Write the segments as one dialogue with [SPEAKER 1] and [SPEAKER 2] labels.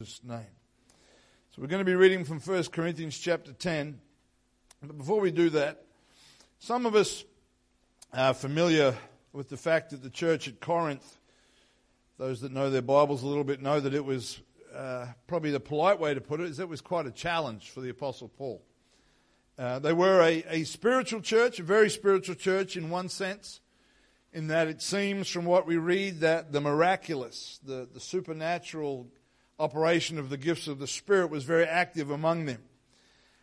[SPEAKER 1] Jesus' name. So we're going to be reading from 1 Corinthians chapter 10. But before we do that, some of us are familiar with the fact that the church at Corinth, those that know their Bibles a little bit know that it was uh, probably the polite way to put it is it was quite a challenge for the Apostle Paul. Uh, they were a, a spiritual church, a very spiritual church in one sense, in that it seems from what we read that the miraculous, the, the supernatural operation of the gifts of the Spirit was very active among them.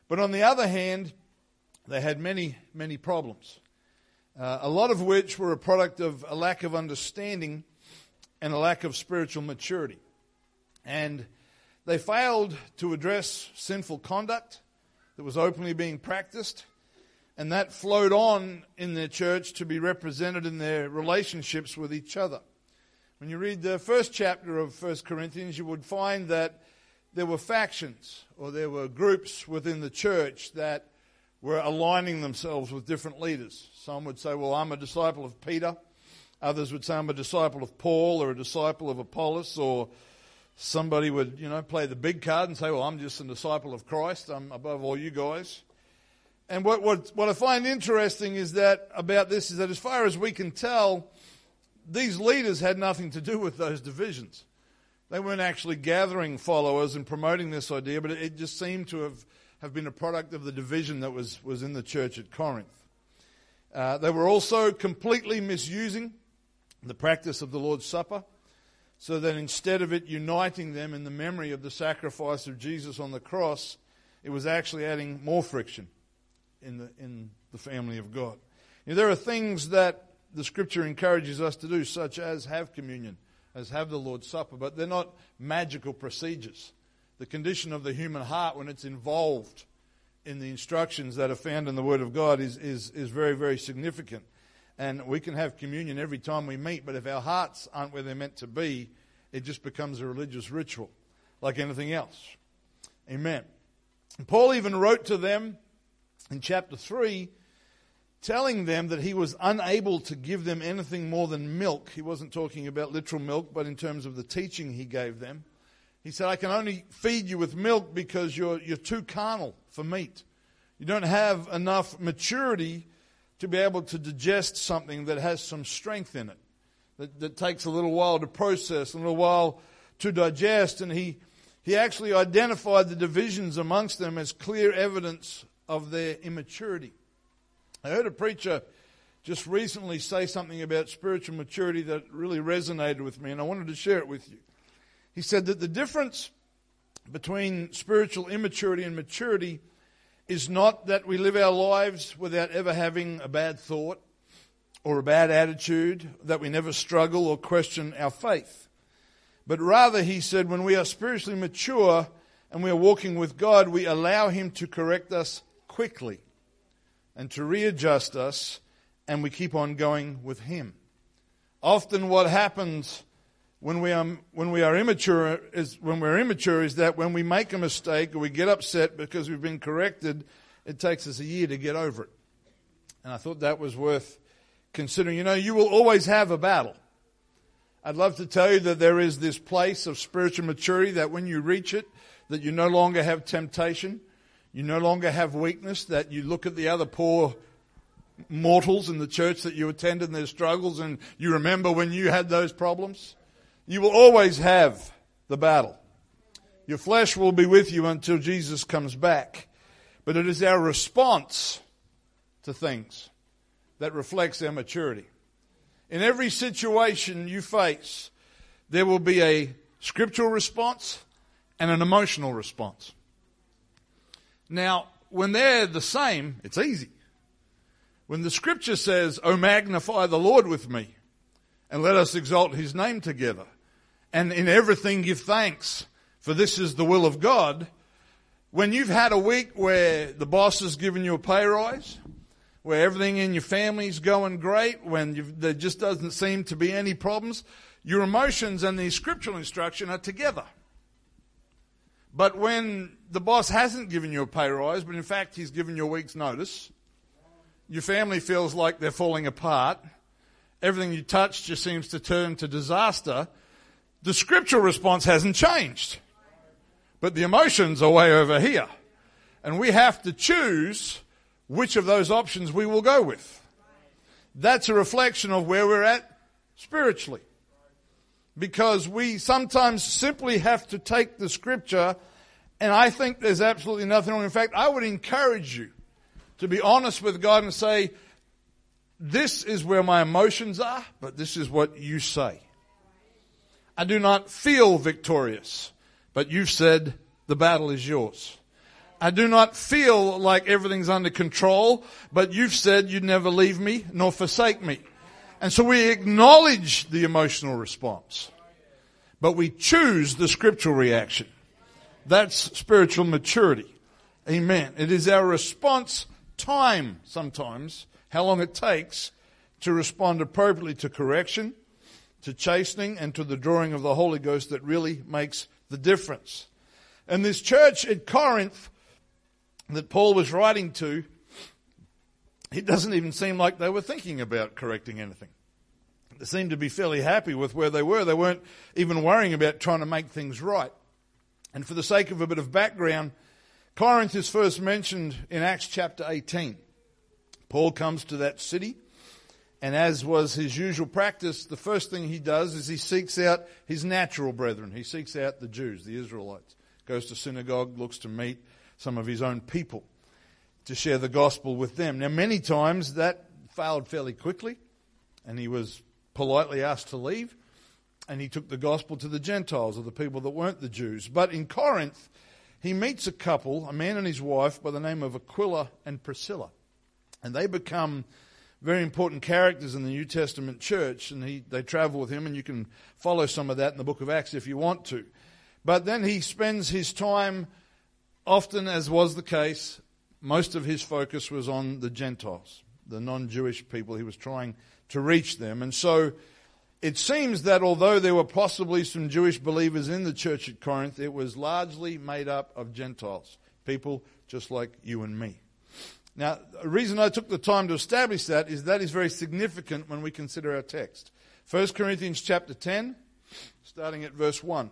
[SPEAKER 1] But on the other hand, they had many, many problems, uh, a lot of which were a product of a lack of understanding and a lack of spiritual maturity. And they failed to address sinful conduct that was openly being practiced, and that flowed on in their church to be represented in their relationships with each other. When you read the first chapter of 1 Corinthians, you would find that there were factions or there were groups within the church that were aligning themselves with different leaders. Some would say, Well, I'm a disciple of Peter. Others would say, I'm a disciple of Paul or a disciple of Apollos. Or somebody would, you know, play the big card and say, Well, I'm just a disciple of Christ. I'm above all you guys. And what, what, what I find interesting is that about this is that as far as we can tell, these leaders had nothing to do with those divisions. They weren't actually gathering followers and promoting this idea, but it just seemed to have, have been a product of the division that was, was in the church at Corinth. Uh, they were also completely misusing the practice of the Lord's Supper, so that instead of it uniting them in the memory of the sacrifice of Jesus on the cross, it was actually adding more friction in the, in the family of God. You know, there are things that the scripture encourages us to do, such as have communion, as have the Lord's Supper, but they're not magical procedures. The condition of the human heart when it's involved in the instructions that are found in the Word of God is, is, is very, very significant. And we can have communion every time we meet, but if our hearts aren't where they're meant to be, it just becomes a religious ritual like anything else. Amen. And Paul even wrote to them in chapter 3 telling them that he was unable to give them anything more than milk. He wasn't talking about literal milk, but in terms of the teaching he gave them. He said, I can only feed you with milk because you're, you're too carnal for meat. You don't have enough maturity to be able to digest something that has some strength in it, that, that takes a little while to process, a little while to digest. And he, he actually identified the divisions amongst them as clear evidence of their immaturity. I heard a preacher just recently say something about spiritual maturity that really resonated with me, and I wanted to share it with you. He said that the difference between spiritual immaturity and maturity is not that we live our lives without ever having a bad thought or a bad attitude, that we never struggle or question our faith. But rather, he said, when we are spiritually mature and we are walking with God, we allow Him to correct us quickly and to readjust us, and we keep on going with Him. Often, what happens when we are when we are immature is when we're immature is that when we make a mistake or we get upset because we've been corrected, it takes us a year to get over it. And I thought that was worth considering. You know, you will always have a battle. I'd love to tell you that there is this place of spiritual maturity that when you reach it, that you no longer have temptation. You no longer have weakness, that you look at the other poor mortals in the church that you attend and their struggles and you remember when you had those problems. You will always have the battle. Your flesh will be with you until Jesus comes back. But it is our response to things that reflects our maturity. In every situation you face, there will be a scriptural response and an emotional response. Now, when they're the same, it's easy. When the scripture says, Oh, magnify the Lord with me, and let us exalt his name together, and in everything give thanks, for this is the will of God. When you've had a week where the boss has given you a pay rise, where everything in your family's going great, when there just doesn't seem to be any problems, your emotions and the scriptural instruction are together. But when the boss hasn't given you a pay rise, but in fact he's given you a week's notice, your family feels like they're falling apart, everything you touch just seems to turn to disaster, the scriptural response hasn't changed. but the emotions are way over here. And we have to choose which of those options we will go with. That's a reflection of where we're at spiritually. Because we sometimes simply have to take the scripture, and I think there's absolutely nothing wrong. In fact, I would encourage you to be honest with God and say, This is where my emotions are, but this is what you say. I do not feel victorious, but you've said the battle is yours. I do not feel like everything's under control, but you've said you'd never leave me nor forsake me. And so we acknowledge the emotional response, but we choose the scriptural reaction. That's spiritual maturity. Amen. It is our response time sometimes, how long it takes to respond appropriately to correction, to chastening, and to the drawing of the Holy Ghost that really makes the difference. And this church at Corinth that Paul was writing to, it doesn't even seem like they were thinking about correcting anything. Seemed to be fairly happy with where they were. They weren't even worrying about trying to make things right. And for the sake of a bit of background, Corinth is first mentioned in Acts chapter 18. Paul comes to that city, and as was his usual practice, the first thing he does is he seeks out his natural brethren. He seeks out the Jews, the Israelites. Goes to synagogue, looks to meet some of his own people to share the gospel with them. Now, many times that failed fairly quickly, and he was politely asked to leave, and he took the gospel to the Gentiles or the people that weren't the Jews. But in Corinth, he meets a couple, a man and his wife, by the name of Aquila and Priscilla. And they become very important characters in the New Testament church, and he, they travel with him, and you can follow some of that in the book of Acts if you want to. But then he spends his time, often as was the case, most of his focus was on the Gentiles, the non Jewish people. He was trying to reach them. And so it seems that although there were possibly some Jewish believers in the church at Corinth, it was largely made up of Gentiles, people just like you and me. Now, the reason I took the time to establish that is that is very significant when we consider our text. 1 Corinthians chapter 10, starting at verse 1.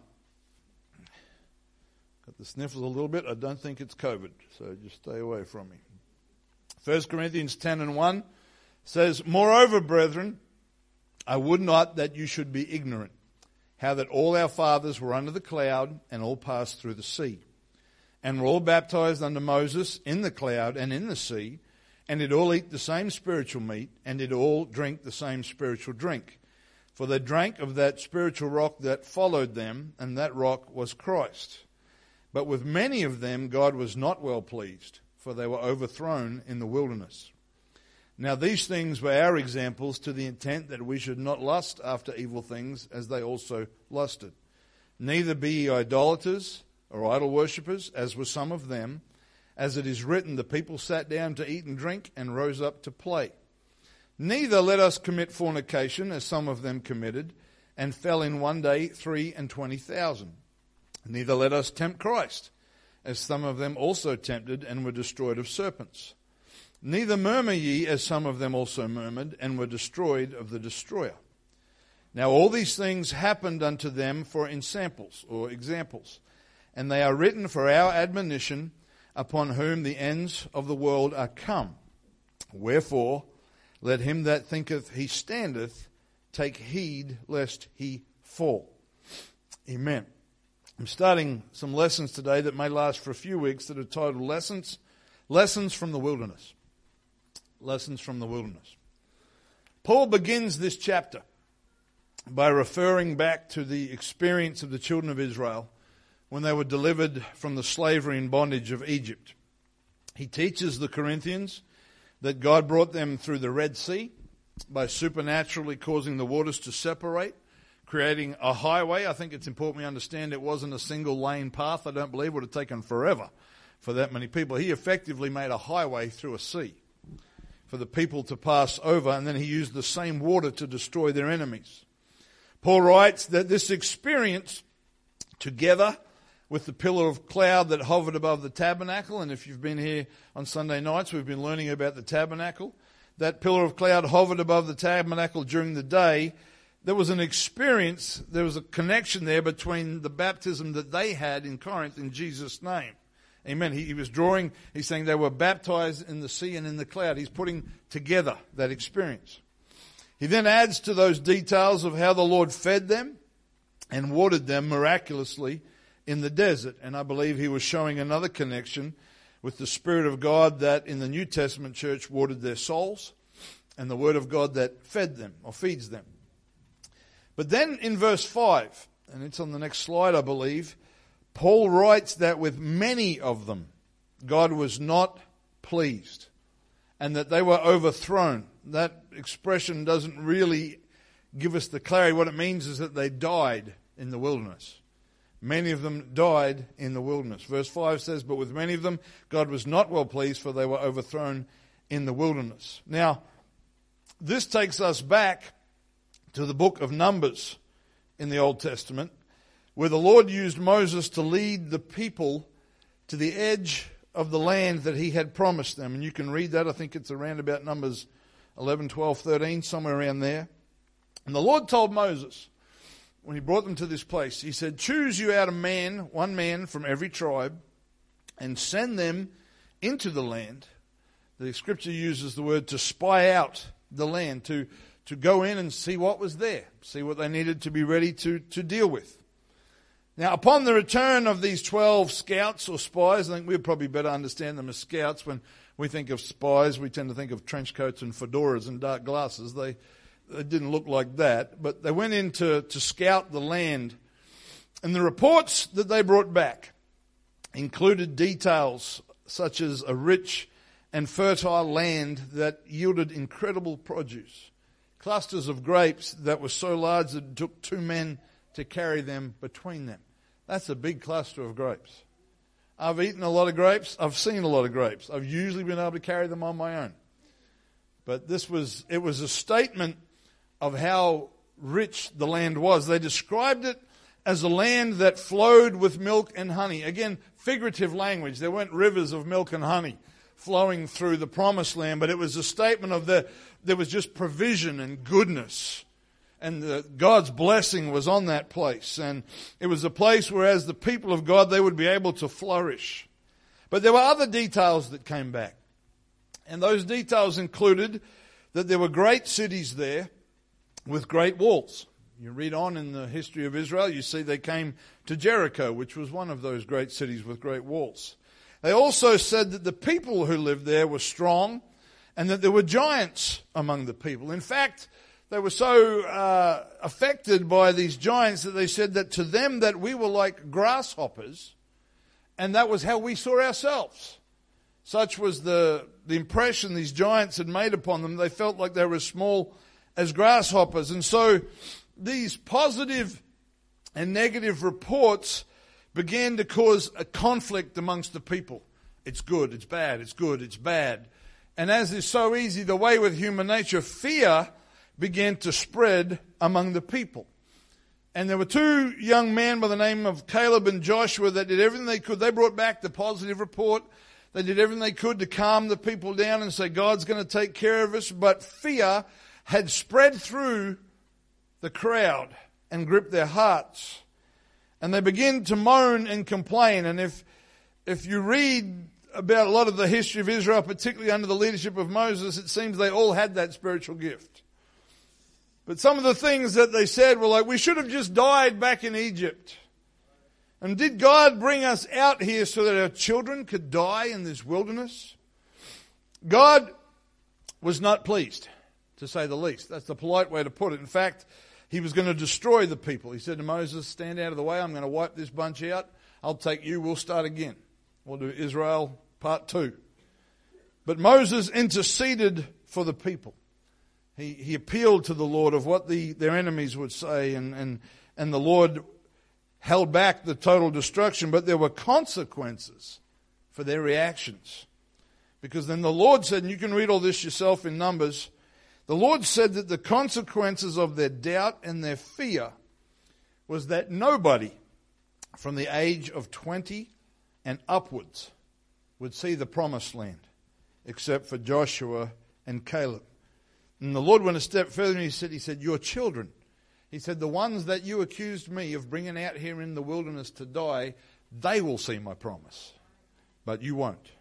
[SPEAKER 1] Got the sniffles a little bit. I don't think it's COVID, so just stay away from me. 1 Corinthians 10 and 1 says, Moreover, brethren, I would not that you should be ignorant, how that all our fathers were under the cloud and all passed through the sea, and were all baptized under Moses in the cloud and in the sea, and did all eat the same spiritual meat, and did all drink the same spiritual drink. For they drank of that spiritual rock that followed them, and that rock was Christ. But with many of them God was not well pleased, for they were overthrown in the wilderness. Now, these things were our examples to the intent that we should not lust after evil things as they also lusted. Neither be ye idolaters or idol worshippers, as were some of them. As it is written, the people sat down to eat and drink and rose up to play. Neither let us commit fornication, as some of them committed, and fell in one day three and twenty thousand. Neither let us tempt Christ, as some of them also tempted and were destroyed of serpents. Neither murmur ye, as some of them also murmured, and were destroyed of the destroyer. Now all these things happened unto them for ensamples, or examples, and they are written for our admonition, upon whom the ends of the world are come. Wherefore, let him that thinketh he standeth take heed lest he fall. Amen. I'm starting some lessons today that may last for a few weeks that are titled Lessons, Lessons from the Wilderness. Lessons from the Wilderness. Paul begins this chapter by referring back to the experience of the children of Israel when they were delivered from the slavery and bondage of Egypt. He teaches the Corinthians that God brought them through the Red Sea by supernaturally causing the waters to separate, creating a highway. I think it's important we understand it wasn't a single lane path. I don't believe it would have taken forever for that many people. He effectively made a highway through a sea for the people to pass over, and then he used the same water to destroy their enemies. Paul writes that this experience, together with the pillar of cloud that hovered above the tabernacle, and if you've been here on Sunday nights, we've been learning about the tabernacle. That pillar of cloud hovered above the tabernacle during the day. there was an experience, there was a connection there between the baptism that they had in Corinth in Jesus' name. Amen. He, he, was drawing, he's saying they were baptized in the sea and in the cloud. He's putting together that experience. He then adds to those details of how the Lord fed them and watered them miraculously in the desert. And I believe he was showing another connection with the Spirit of God that in the New Testament church watered their souls and the Word of God that fed them or feeds them. But then in verse 5, and it's on the next slide, I believe, Paul writes that with many of them, God was not pleased and that they were overthrown. That expression doesn't really give us the clarity. What it means is that they died in the wilderness. Many of them died in the wilderness. Verse 5 says, But with many of them, God was not well pleased, for they were overthrown in the wilderness. Now, this takes us back to the book of Numbers in the Old Testament, where the Lord used Moses to lead the people to the edge of the land that he had promised them. And you can read that, I think it's around about Numbers 11, 12, 13, somewhere around there. And the Lord told Moses, when he brought them to this place, he said, Choose you out a man, one man from every tribe, and send them into the land. The scripture uses the word to spy out the land, to to go in and see what was there, see what they needed to be ready to, to deal with. Now, upon the return of these 12 scouts or spies, I think we'd probably better understand them as scouts. When we think of spies, we tend to think of trench coats and fedoras and dark glasses. They, they didn't look like that, but they went in to, to scout the land. And the reports that they brought back included details such as a rich and fertile land that yielded incredible produce clusters of grapes that were so large that it took two men to carry them between them. That's a big cluster of grapes. I've eaten a lot of grapes. I've seen a lot of grapes. I've usually been able to carry them on my own. But this was, it was a statement of how rich the land was. They described it as a land that flowed with milk and honey. Again, figurative language. There weren't rivers of milk and honey flowing through the promised land, but it was a statement of the, there was just provision and goodness. And the, God's blessing was on that place. And it was a place where, as the people of God, they would be able to flourish. But there were other details that came back. And those details included that there were great cities there with great walls. You read on in the history of Israel, you see they came to Jericho, which was one of those great cities with great walls. They also said that the people who lived there were strong and that there were giants among the people. In fact, they were so uh, affected by these giants that they said that to them that we were like grasshoppers and that was how we saw ourselves. Such was the, the impression these giants had made upon them. They felt like they were as small as grasshoppers. And so these positive and negative reports began to cause a conflict amongst the people. It's good, it's bad, it's good, it's bad. And as is so easy the way with human nature, fear began to spread among the people. And there were two young men by the name of Caleb and Joshua that did everything they could. They brought back the positive report. They did everything they could to calm the people down and say, God's going to take care of us. But fear had spread through the crowd and gripped their hearts and they begin to moan and complain. And if, if you read about a lot of the history of Israel, particularly under the leadership of Moses, it seems they all had that spiritual gift. But some of the things that they said were like, we should have just died back in Egypt. And did God bring us out here so that our children could die in this wilderness? God was not pleased, to say the least. That's the polite way to put it. In fact, he was going to destroy the people. He said to Moses, Stand out of the way. I'm going to wipe this bunch out. I'll take you. We'll start again. We'll do Israel part two. But Moses interceded for the people. He, he appealed to the Lord of what the, their enemies would say, and, and, and the Lord held back the total destruction, but there were consequences for their reactions. Because then the Lord said, and you can read all this yourself in Numbers, the Lord said that the consequences of their doubt and their fear was that nobody from the age of 20 and upwards would see the promised land except for Joshua and Caleb. And the Lord went a step further and he said, he said, Your children He said, The ones that you accused me of bringing out here in the wilderness to die, they will see my promise, but you won't.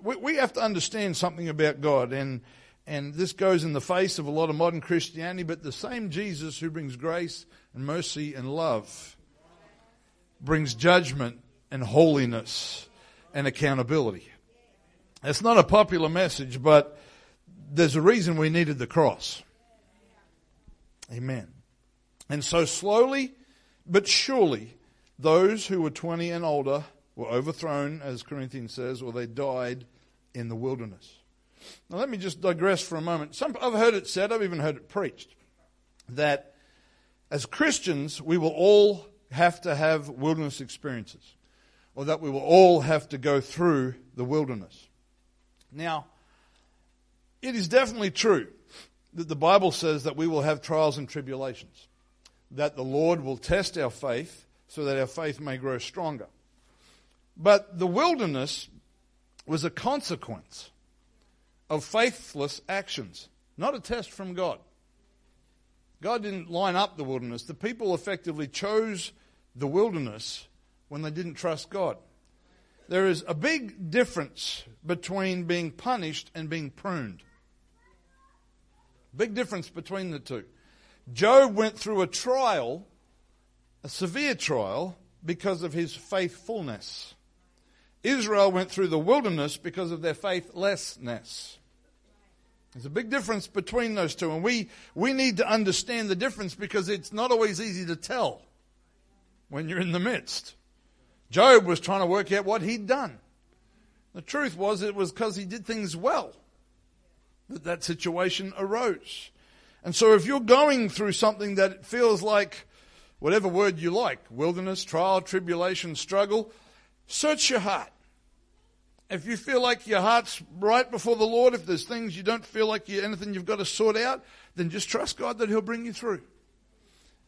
[SPEAKER 1] We have to understand something about God, and, and this goes in the face of a lot of modern Christianity, but the same Jesus who brings grace and mercy and love brings judgment and holiness and accountability. It's not a popular message, but there's a reason we needed the cross. Amen. And so slowly but surely, those who were 20 and older were overthrown, as Corinthians says, or they died in the wilderness. Now, let me just digress for a moment. Some, I've heard it said, I've even heard it preached, that as Christians, we will all have to have wilderness experiences, or that we will all have to go through the wilderness. Now, it is definitely true that the Bible says that we will have trials and tribulations, that the Lord will test our faith so that our faith may grow stronger. But the wilderness was a consequence of faithless actions, not a test from God. God didn't line up the wilderness. The people effectively chose the wilderness when they didn't trust God. There is a big difference between being punished and being pruned. Big difference between the two. Job went through a trial, a severe trial, because of his faithfulness. Israel went through the wilderness because of their faithlessness. There's a big difference between those two, and we, we need to understand the difference because it's not always easy to tell when you're in the midst. Job was trying to work out what he'd done. The truth was, it was because he did things well that that situation arose. And so if you're going through something that feels like, whatever word you like, wilderness, trial, tribulation, struggle, search your heart. If you feel like your heart's right before the Lord, if there's things you don't feel like you, anything you've got to sort out, then just trust God that He'll bring you through.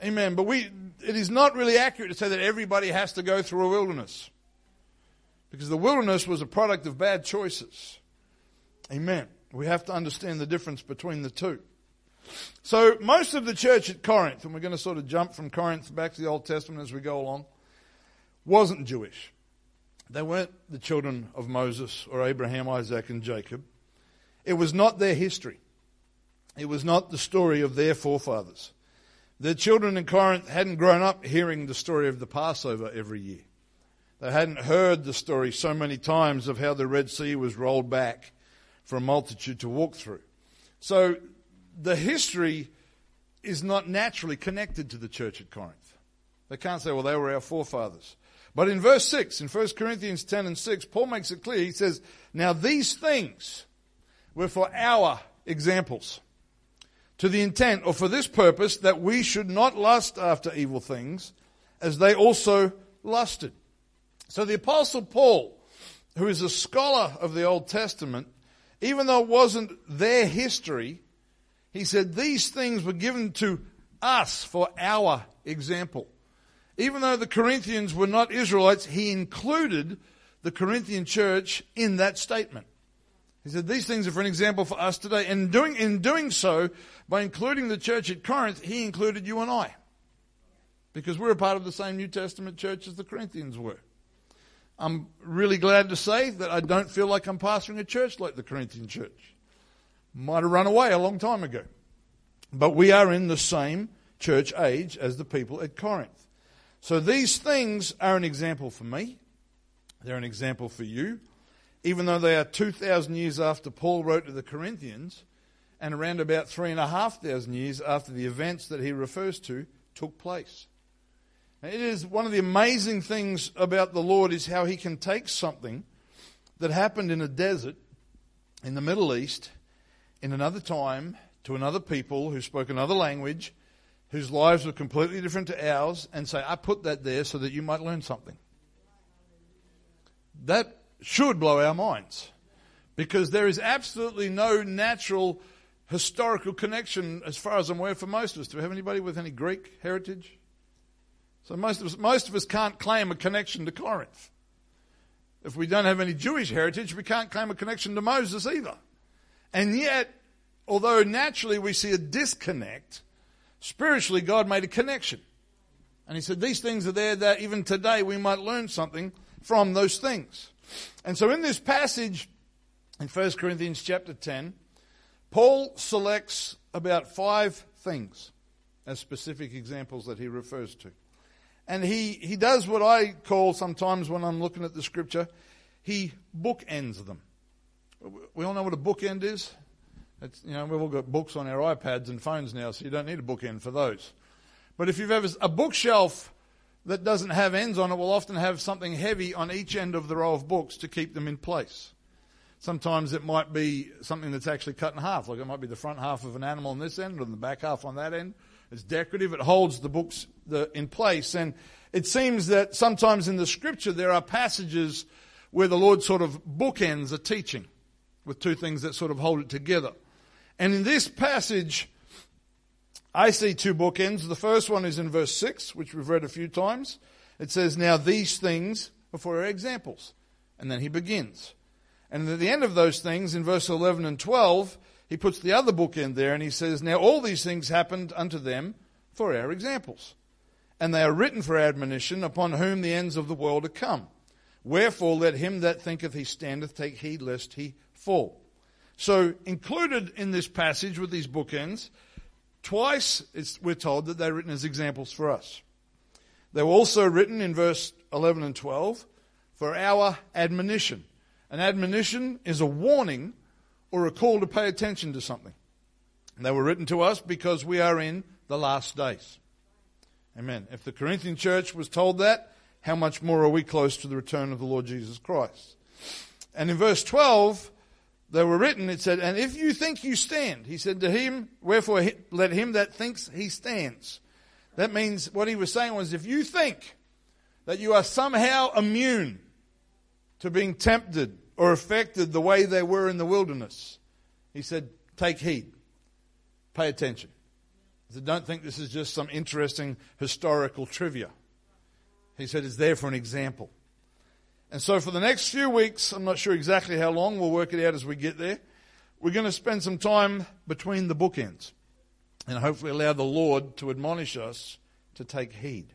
[SPEAKER 1] Amen. But we, it is not really accurate to say that everybody has to go through a wilderness. Because the wilderness was a product of bad choices. Amen. We have to understand the difference between the two. So most of the church at Corinth, and we're going to sort of jump from Corinth back to the Old Testament as we go along, wasn't Jewish. They weren't the children of Moses or Abraham, Isaac, and Jacob. It was not their history. It was not the story of their forefathers. The children in Corinth hadn't grown up hearing the story of the Passover every year. They hadn't heard the story so many times of how the Red Sea was rolled back for a multitude to walk through. So the history is not naturally connected to the church at Corinth. They can't say, well, they were our forefathers. But in verse 6, in 1 Corinthians 10 and 6, Paul makes it clear. He says, Now these things were for our examples, to the intent, or for this purpose, that we should not lust after evil things, as they also lusted. So the Apostle Paul, who is a scholar of the Old Testament, even though it wasn't their history, he said these things were given to us for our example even though the Corinthians were not Israelites, he included the Corinthian church in that statement. He said these things are for an example for us today. And doing, in doing so, by including the church at Corinth, he included you and I. Because we're a part of the same New Testament church as the Corinthians were. I'm really glad to say that I don't feel like I'm pastoring a church like the Corinthian church. Might have run away a long time ago. But we are in the same church age as the people at Corinth. So these things are an example for me. They're an example for you. Even though they are 2,000 years after Paul wrote to the Corinthians, and around about 3,500 years after the events that he refers to took place. It is one of the amazing things about the Lord is how he can take something that happened in a desert in the Middle East in another time to another people who spoke another language whose lives were completely different to ours and say, I put that there so that you might learn something. That should blow our minds because there is absolutely no natural historical connection, as far as I'm aware, for most of us. Do we have anybody with any Greek heritage? So most of us, most of us can't claim a connection to Corinth. If we don't have any Jewish heritage, we can't claim a connection to Moses either. And yet, although naturally we see a disconnect, spiritually, God made a connection. And he said, These things are there that even today we might learn something from those things. And so in this passage in 1 Corinthians chapter 10, Paul selects about five things as specific examples that he refers to. And he, he does what I call sometimes when I'm looking at the scripture, he bookends them. We all know what a bookend is. It's, you know, we've all got books on our iPads and phones now, so you don't need a bookend for those. But if you've ever, a bookshelf that doesn't have ends on it will often have something heavy on each end of the row of books to keep them in place. Sometimes it might be something that's actually cut in half, like it might be the front half of an animal on this end and the back half on that end. It's decorative. It holds the books in place. And it seems that sometimes in the scripture there are passages where the Lord sort of bookends a teaching with two things that sort of hold it together. And in this passage, I see two bookends. The first one is in verse 6, which we've read a few times. It says, Now these things are for our examples. And then he begins. And at the end of those things, in verse 11 and 12, he puts the other bookend there and he says, Now all these things happened unto them for our examples. And they are written for admonition, upon whom the ends of the world are come. Wherefore let him that thinketh he standeth take heed lest he fall. So included in this passage with these bookends Twice we're told that they're written as examples for us. They were also written in verse 11 and 12 for our admonition. An admonition is a warning or a call to pay attention to something. And they were written to us because we are in the last days. Amen. If the Corinthian church was told that, how much more are we close to the return of the Lord Jesus Christ? And in verse 12, they were written, it said, And if you think you stand, he said to him, Wherefore let him that thinks he stands. That means what he was saying was if you think that you are somehow immune to being tempted or affected the way they were in the wilderness, he said, take heed. Pay attention. Said, don't think this is just some interesting historical trivia. He said it's there for an example. And so for the next few weeks, I'm not sure exactly how long, we'll work it out as we get there. We're going to spend some time between the bookends and hopefully allow the Lord to admonish us to take heed.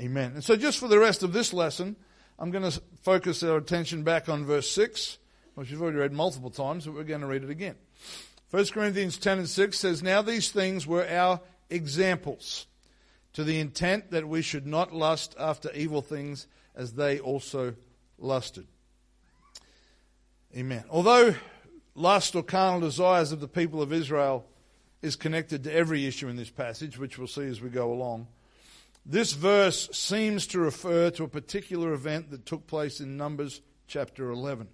[SPEAKER 1] Amen. And so just for the rest of this lesson, I'm going to focus our attention back on verse 6, which we've already read multiple times, but we're going to read it again. 1 Corinthians 10 and 6 says, Now these things were our examples, to the intent that we should not lust after evil things as they also lusted. Amen. Although lust or carnal desires of the people of Israel is connected to every issue in this passage, which we'll see as we go along, this verse seems to refer to a particular event that took place in Numbers chapter 11.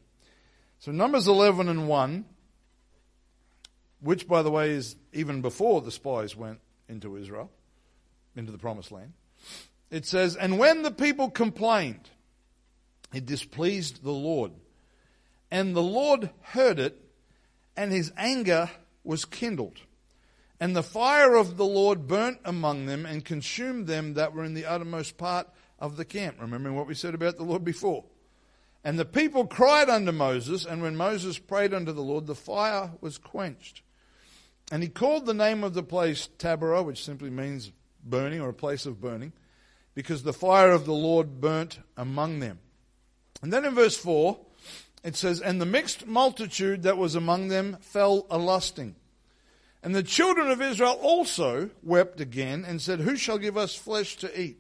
[SPEAKER 1] So, Numbers 11 and 1, which, by the way, is even before the spies went into Israel, into the promised land. It says, And when the people complained, it displeased the Lord. And the Lord heard it, and his anger was kindled. And the fire of the Lord burnt among them and consumed them that were in the uttermost part of the camp. Remembering what we said about the Lord before. And the people cried unto Moses, and when Moses prayed unto the Lord, the fire was quenched. And he called the name of the place Taberah, which simply means burning or a place of burning because the fire of the Lord burnt among them. And then in verse 4, it says, And the mixed multitude that was among them fell a lusting. And the children of Israel also wept again and said, Who shall give us flesh to eat?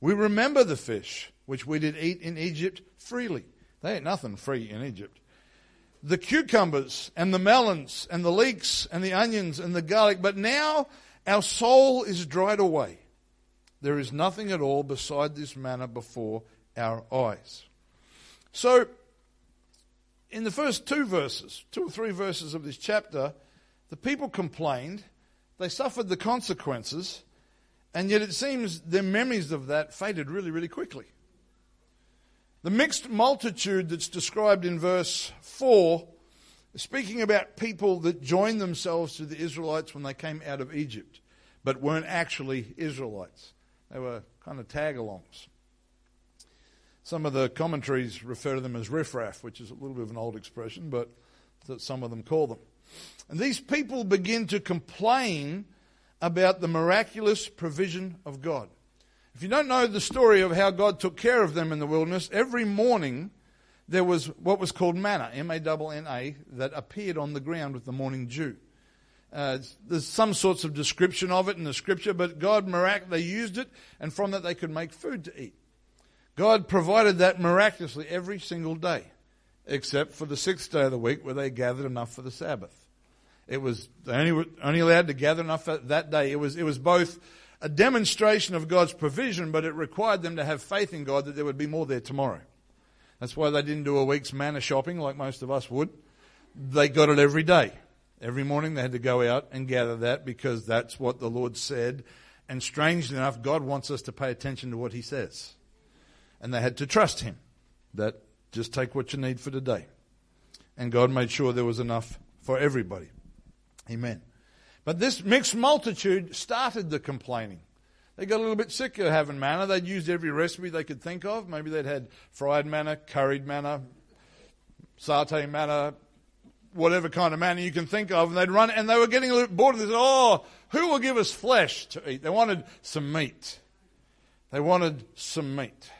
[SPEAKER 1] We remember the fish which we did eat in Egypt freely. They ain't nothing free in Egypt. The cucumbers and the melons and the leeks and the onions and the garlic. But now our soul is dried away there is nothing at all beside this manna before our eyes. So, in the first two verses, two or three verses of this chapter, the people complained, they suffered the consequences, and yet it seems their memories of that faded really, really quickly. The mixed multitude that's described in verse 4 is speaking about people that joined themselves to the Israelites when they came out of Egypt, but weren't actually Israelites. They were kind of tag alongs. Some of the commentaries refer to them as riffraff, which is a little bit of an old expression, but that some of them call them. And these people begin to complain about the miraculous provision of God. If you don't know the story of how God took care of them in the wilderness, every morning there was what was called manna, M A N A, that appeared on the ground with the morning dew. Uh, there's some sorts of description of it in the scripture, but God mirac- they used it, and from that they could make food to eat. God provided that miraculously every single day, except for the sixth day of the week where they gathered enough for the Sabbath. It was they only were only allowed to gather enough that day. It was it was both a demonstration of God's provision, but it required them to have faith in God that there would be more there tomorrow. That's why they didn't do a week's manna shopping like most of us would. They got it every day. Every morning they had to go out and gather that because that's what the Lord said. And strangely enough, God wants us to pay attention to what He says. And they had to trust Him that just take what you need for today. And God made sure there was enough for everybody. Amen. But this mixed multitude started the complaining. They got a little bit sick of having manna. They'd used every recipe they could think of. Maybe they'd had fried manna, curried manna, satay manna, whatever kind of manna you can think of. And they'd run, and they were getting a little bored. And they said, "Oh, who will give us flesh to eat?" They wanted some meat. They wanted some meat.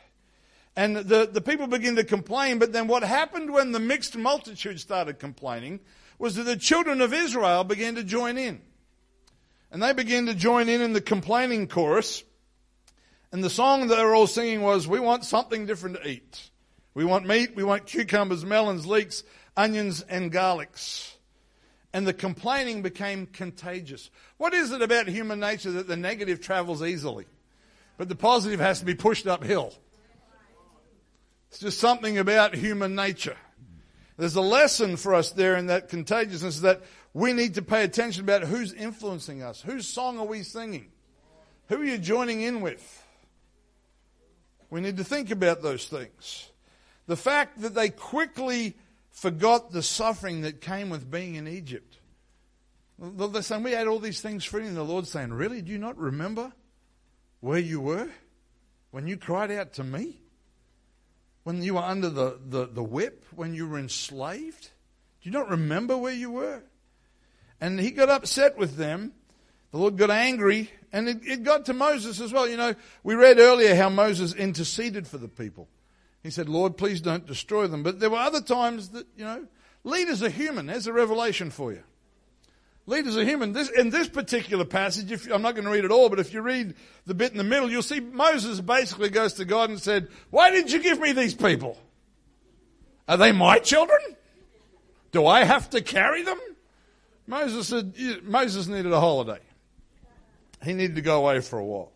[SPEAKER 1] And the, the people began to complain, but then what happened when the mixed multitude started complaining was that the children of Israel began to join in. And they began to join in in the complaining chorus. And the song that they were all singing was, We want something different to eat. We want meat, we want cucumbers, melons, leeks, onions, and garlics. And the complaining became contagious. What is it about human nature that the negative travels easily, but the positive has to be pushed uphill? It's just something about human nature. There's a lesson for us there in that contagiousness that we need to pay attention about who's influencing us. Whose song are we singing? Who are you joining in with? We need to think about those things. The fact that they quickly forgot the suffering that came with being in Egypt. They're saying, We had all these things you. And the Lord's saying, Really? Do you not remember where you were when you cried out to me? when you were under the, the, the whip, when you were enslaved? Do you not remember where you were? And he got upset with them. The Lord got angry, and it, it got to Moses as well. You know, we read earlier how Moses interceded for the people. He said, Lord, please don't destroy them. But there were other times that, you know, leaders are human. There's a revelation for you. Leaders are human. This, in this particular passage, if, I'm not going to read it all, but if you read the bit in the middle, you'll see Moses basically goes to God and said, Why did you give me these people? Are they my children? Do I have to carry them? Moses said, Moses needed a holiday. He needed to go away for a while.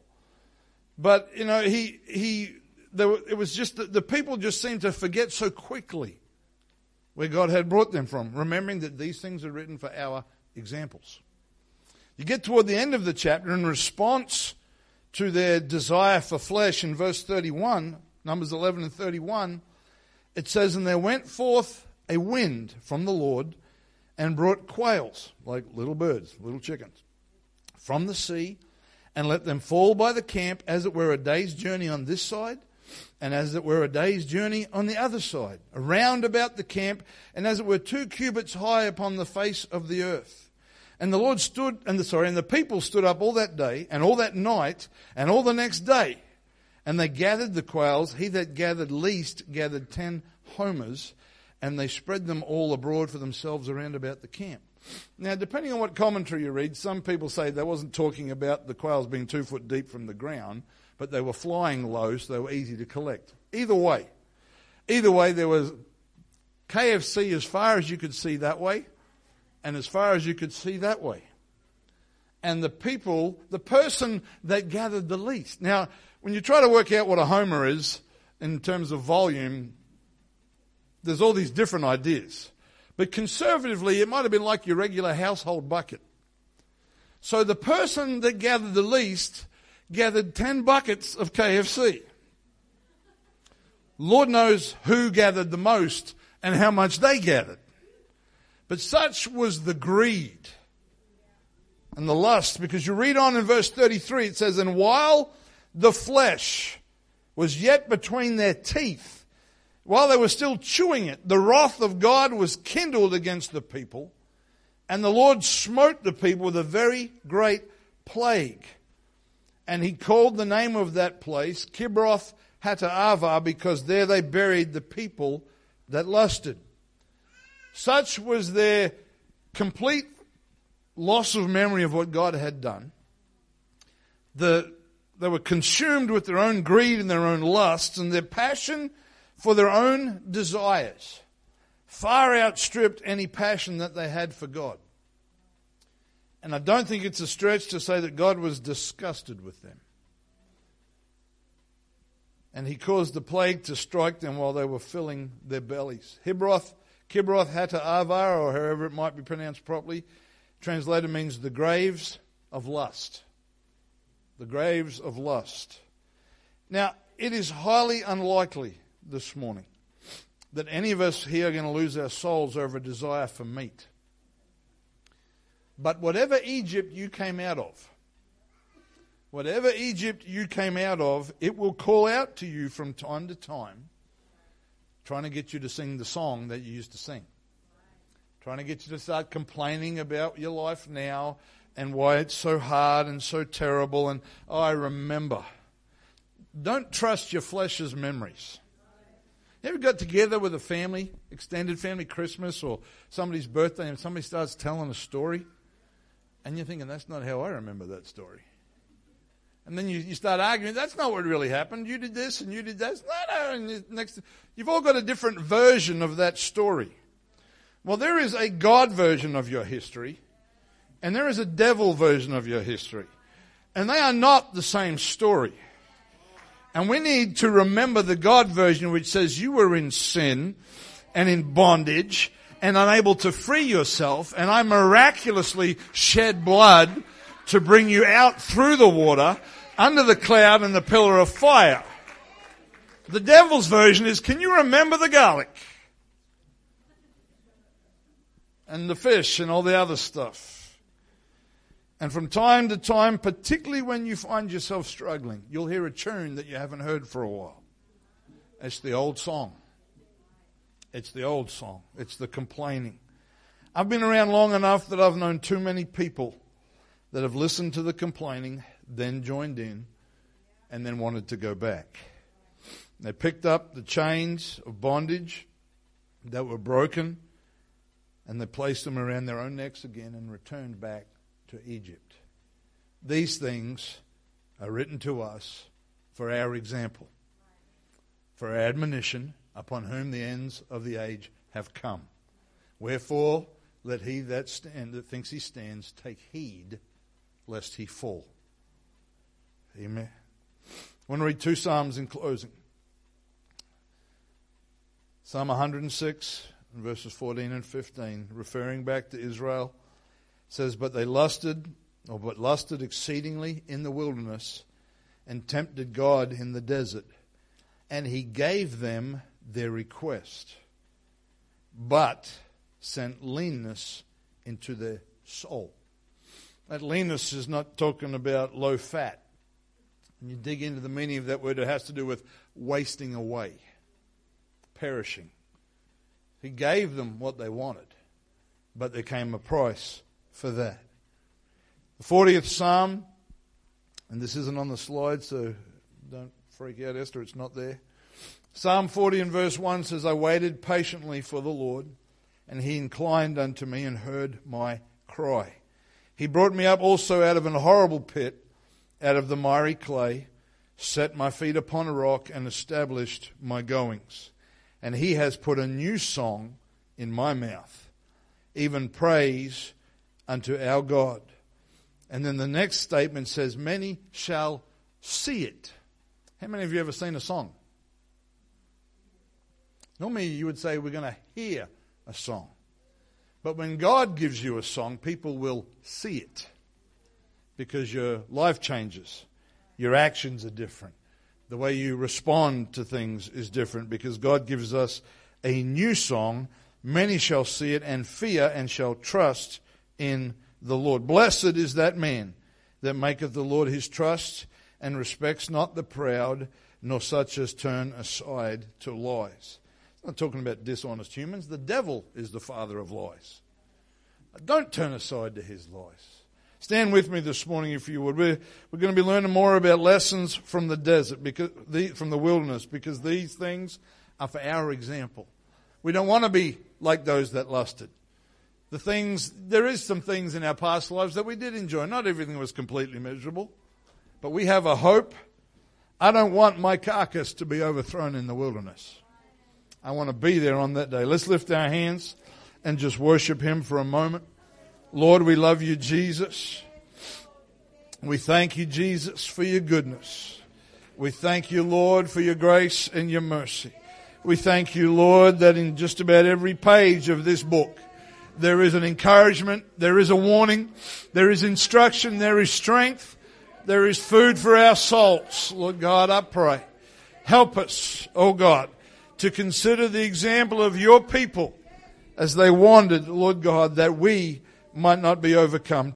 [SPEAKER 1] But, you know, he, he, there, it was just that the people just seemed to forget so quickly where God had brought them from, remembering that these things are written for our examples. You get toward the end of the chapter, in response to their desire for flesh, in verse 31, Numbers 11 and 31, it says, And there went forth a wind from the Lord and brought quails, like little birds, little chickens, from the sea, and let them fall by the camp as it were a day's journey on this side, and as it were a day's journey on the other side, around about the camp, and as it were two cubits high upon the face of the earth. And the Lord stood, and the, sorry, and the people stood up all that day, and all that night, and all the next day. And they gathered the quails. He that gathered least gathered ten homers, and they spread them all abroad for themselves around about the camp. Now, depending on what commentary you read, some people say they wasn't talking about the quails being two foot deep from the ground, but they were flying low, so they were easy to collect. Either way, either way, there was KFC as far as you could see that way, and as far as you could see that way. And the people, the person that gathered the least. Now, when you try to work out what a homer is in terms of volume, there's all these different ideas. But conservatively, it might have been like your regular household bucket. So the person that gathered the least gathered 10 buckets of KFC. Lord knows who gathered the most and how much they gathered. But such was the greed and the lust, because you read on in verse 33, it says, And while the flesh was yet between their teeth, while they were still chewing it, the wrath of God was kindled against the people, and the Lord smote the people with a very great plague. And he called the name of that place Kibroth Hattaavah because there they buried the people that lusted. Such was their complete loss of memory of what God had done. The, they were consumed with their own greed and their own lusts, and their passion for their own desires far outstripped any passion that they had for God. And I don't think it's a stretch to say that God was disgusted with them. And he caused the plague to strike them while they were filling their bellies. Hibroth, Kibroth Hattaavah, or however it might be pronounced properly, translated means the graves of lust. The graves of lust. Now, it is highly unlikely this morning that any of us here are going to lose our souls over a desire for meat. But whatever Egypt you came out of, whatever Egypt you came out of, it will call out to you from time to time, trying to get you to sing the song that you used to sing. Trying to get you to start complaining about your life now and why it's so hard and so terrible. And oh, I remember. Don't trust your flesh's memories. You ever got together with a family, extended family, Christmas or somebody's birthday, and somebody starts telling a story? And you're thinking, that's not how I remember that story. And then you, you start arguing, that's not what really happened. You did this and you did that. No, no. And next, you've all got a different version of that story. Well, there is a God version of your history, and there is a devil version of your history. And they are not the same story. And we need to remember the God version which says you were in sin and in bondage and unable to free yourself and I miraculously shed blood to bring you out through the water under the cloud and the pillar of fire. The devil's version is, can you remember the garlic? And the fish and all the other stuff. And from time to time, particularly when you find yourself struggling, you'll hear a tune that you haven't heard for a while. It's the old song. It's the old song. It's the complaining. I've been around long enough that I've known too many people that have listened to the complaining, then joined in, and then wanted to go back. They picked up the chains of bondage that were broken and they placed them around their own necks again and returned back to Egypt. These things are written to us for our example, for our admonition, upon whom the ends of the age have come. Wherefore, let he that stand that thinks he stands take heed lest he fall. Amen. I want to read two Psalms in closing. Psalm 106, verses 14 and 15, referring back to Israel says, But they lusted, or but lusted exceedingly in the wilderness, and tempted God in the desert. And he gave them their request, but sent leanness into their soul. That leanness is not talking about low fat. When you dig into the meaning of that word, it has to do with wasting away, perishing. He gave them what they wanted, but there came a price for that. The 40th Psalm, and this isn't on the slide, so don't freak out, Esther, it's not there. Psalm 40 and verse 1 says, I waited patiently for the Lord, and he inclined unto me and heard my cry. He brought me up also out of an horrible pit, out of the miry clay, set my feet upon a rock, and established my goings. And he has put a new song in my mouth, even praise unto our God. And then the next statement says, Many shall see it. How many of you ever seen a song? Normally you would say, We're going to hear a song. But when God gives you a song, people will see it because your life changes. Your actions are different. The way you respond to things is different because God gives us a new song. Many shall see it and fear and shall trust in the Lord. Blessed is that man that maketh the Lord his trust and respects not the proud, nor such as turn aside to lies. I'm not talking about dishonest humans. The devil is the father of lies. Don't turn aside to his lies. Stand with me this morning if you would. We're, we're going to be learning more about lessons from the desert, because the, from the wilderness, because these things are for our example. We don't want to be like those that lusted. The things, there is some things in our past lives that we did enjoy. Not everything was completely miserable, but we have a hope. I don't want my carcass to be overthrown in the wilderness. I want to be there on that day. Let's lift our hands and just worship Him for a moment. Lord, we love you, Jesus. We thank you, Jesus, for your goodness. We thank you, Lord, for your grace and your mercy. We thank you, Lord, that in just about every page of this book, there is an encouragement, there is a warning, there is instruction, there is strength, there is food for our souls. Lord God, I pray. Help us, oh God, to consider the example of your people as they wandered, Lord God, that we might not be overcome.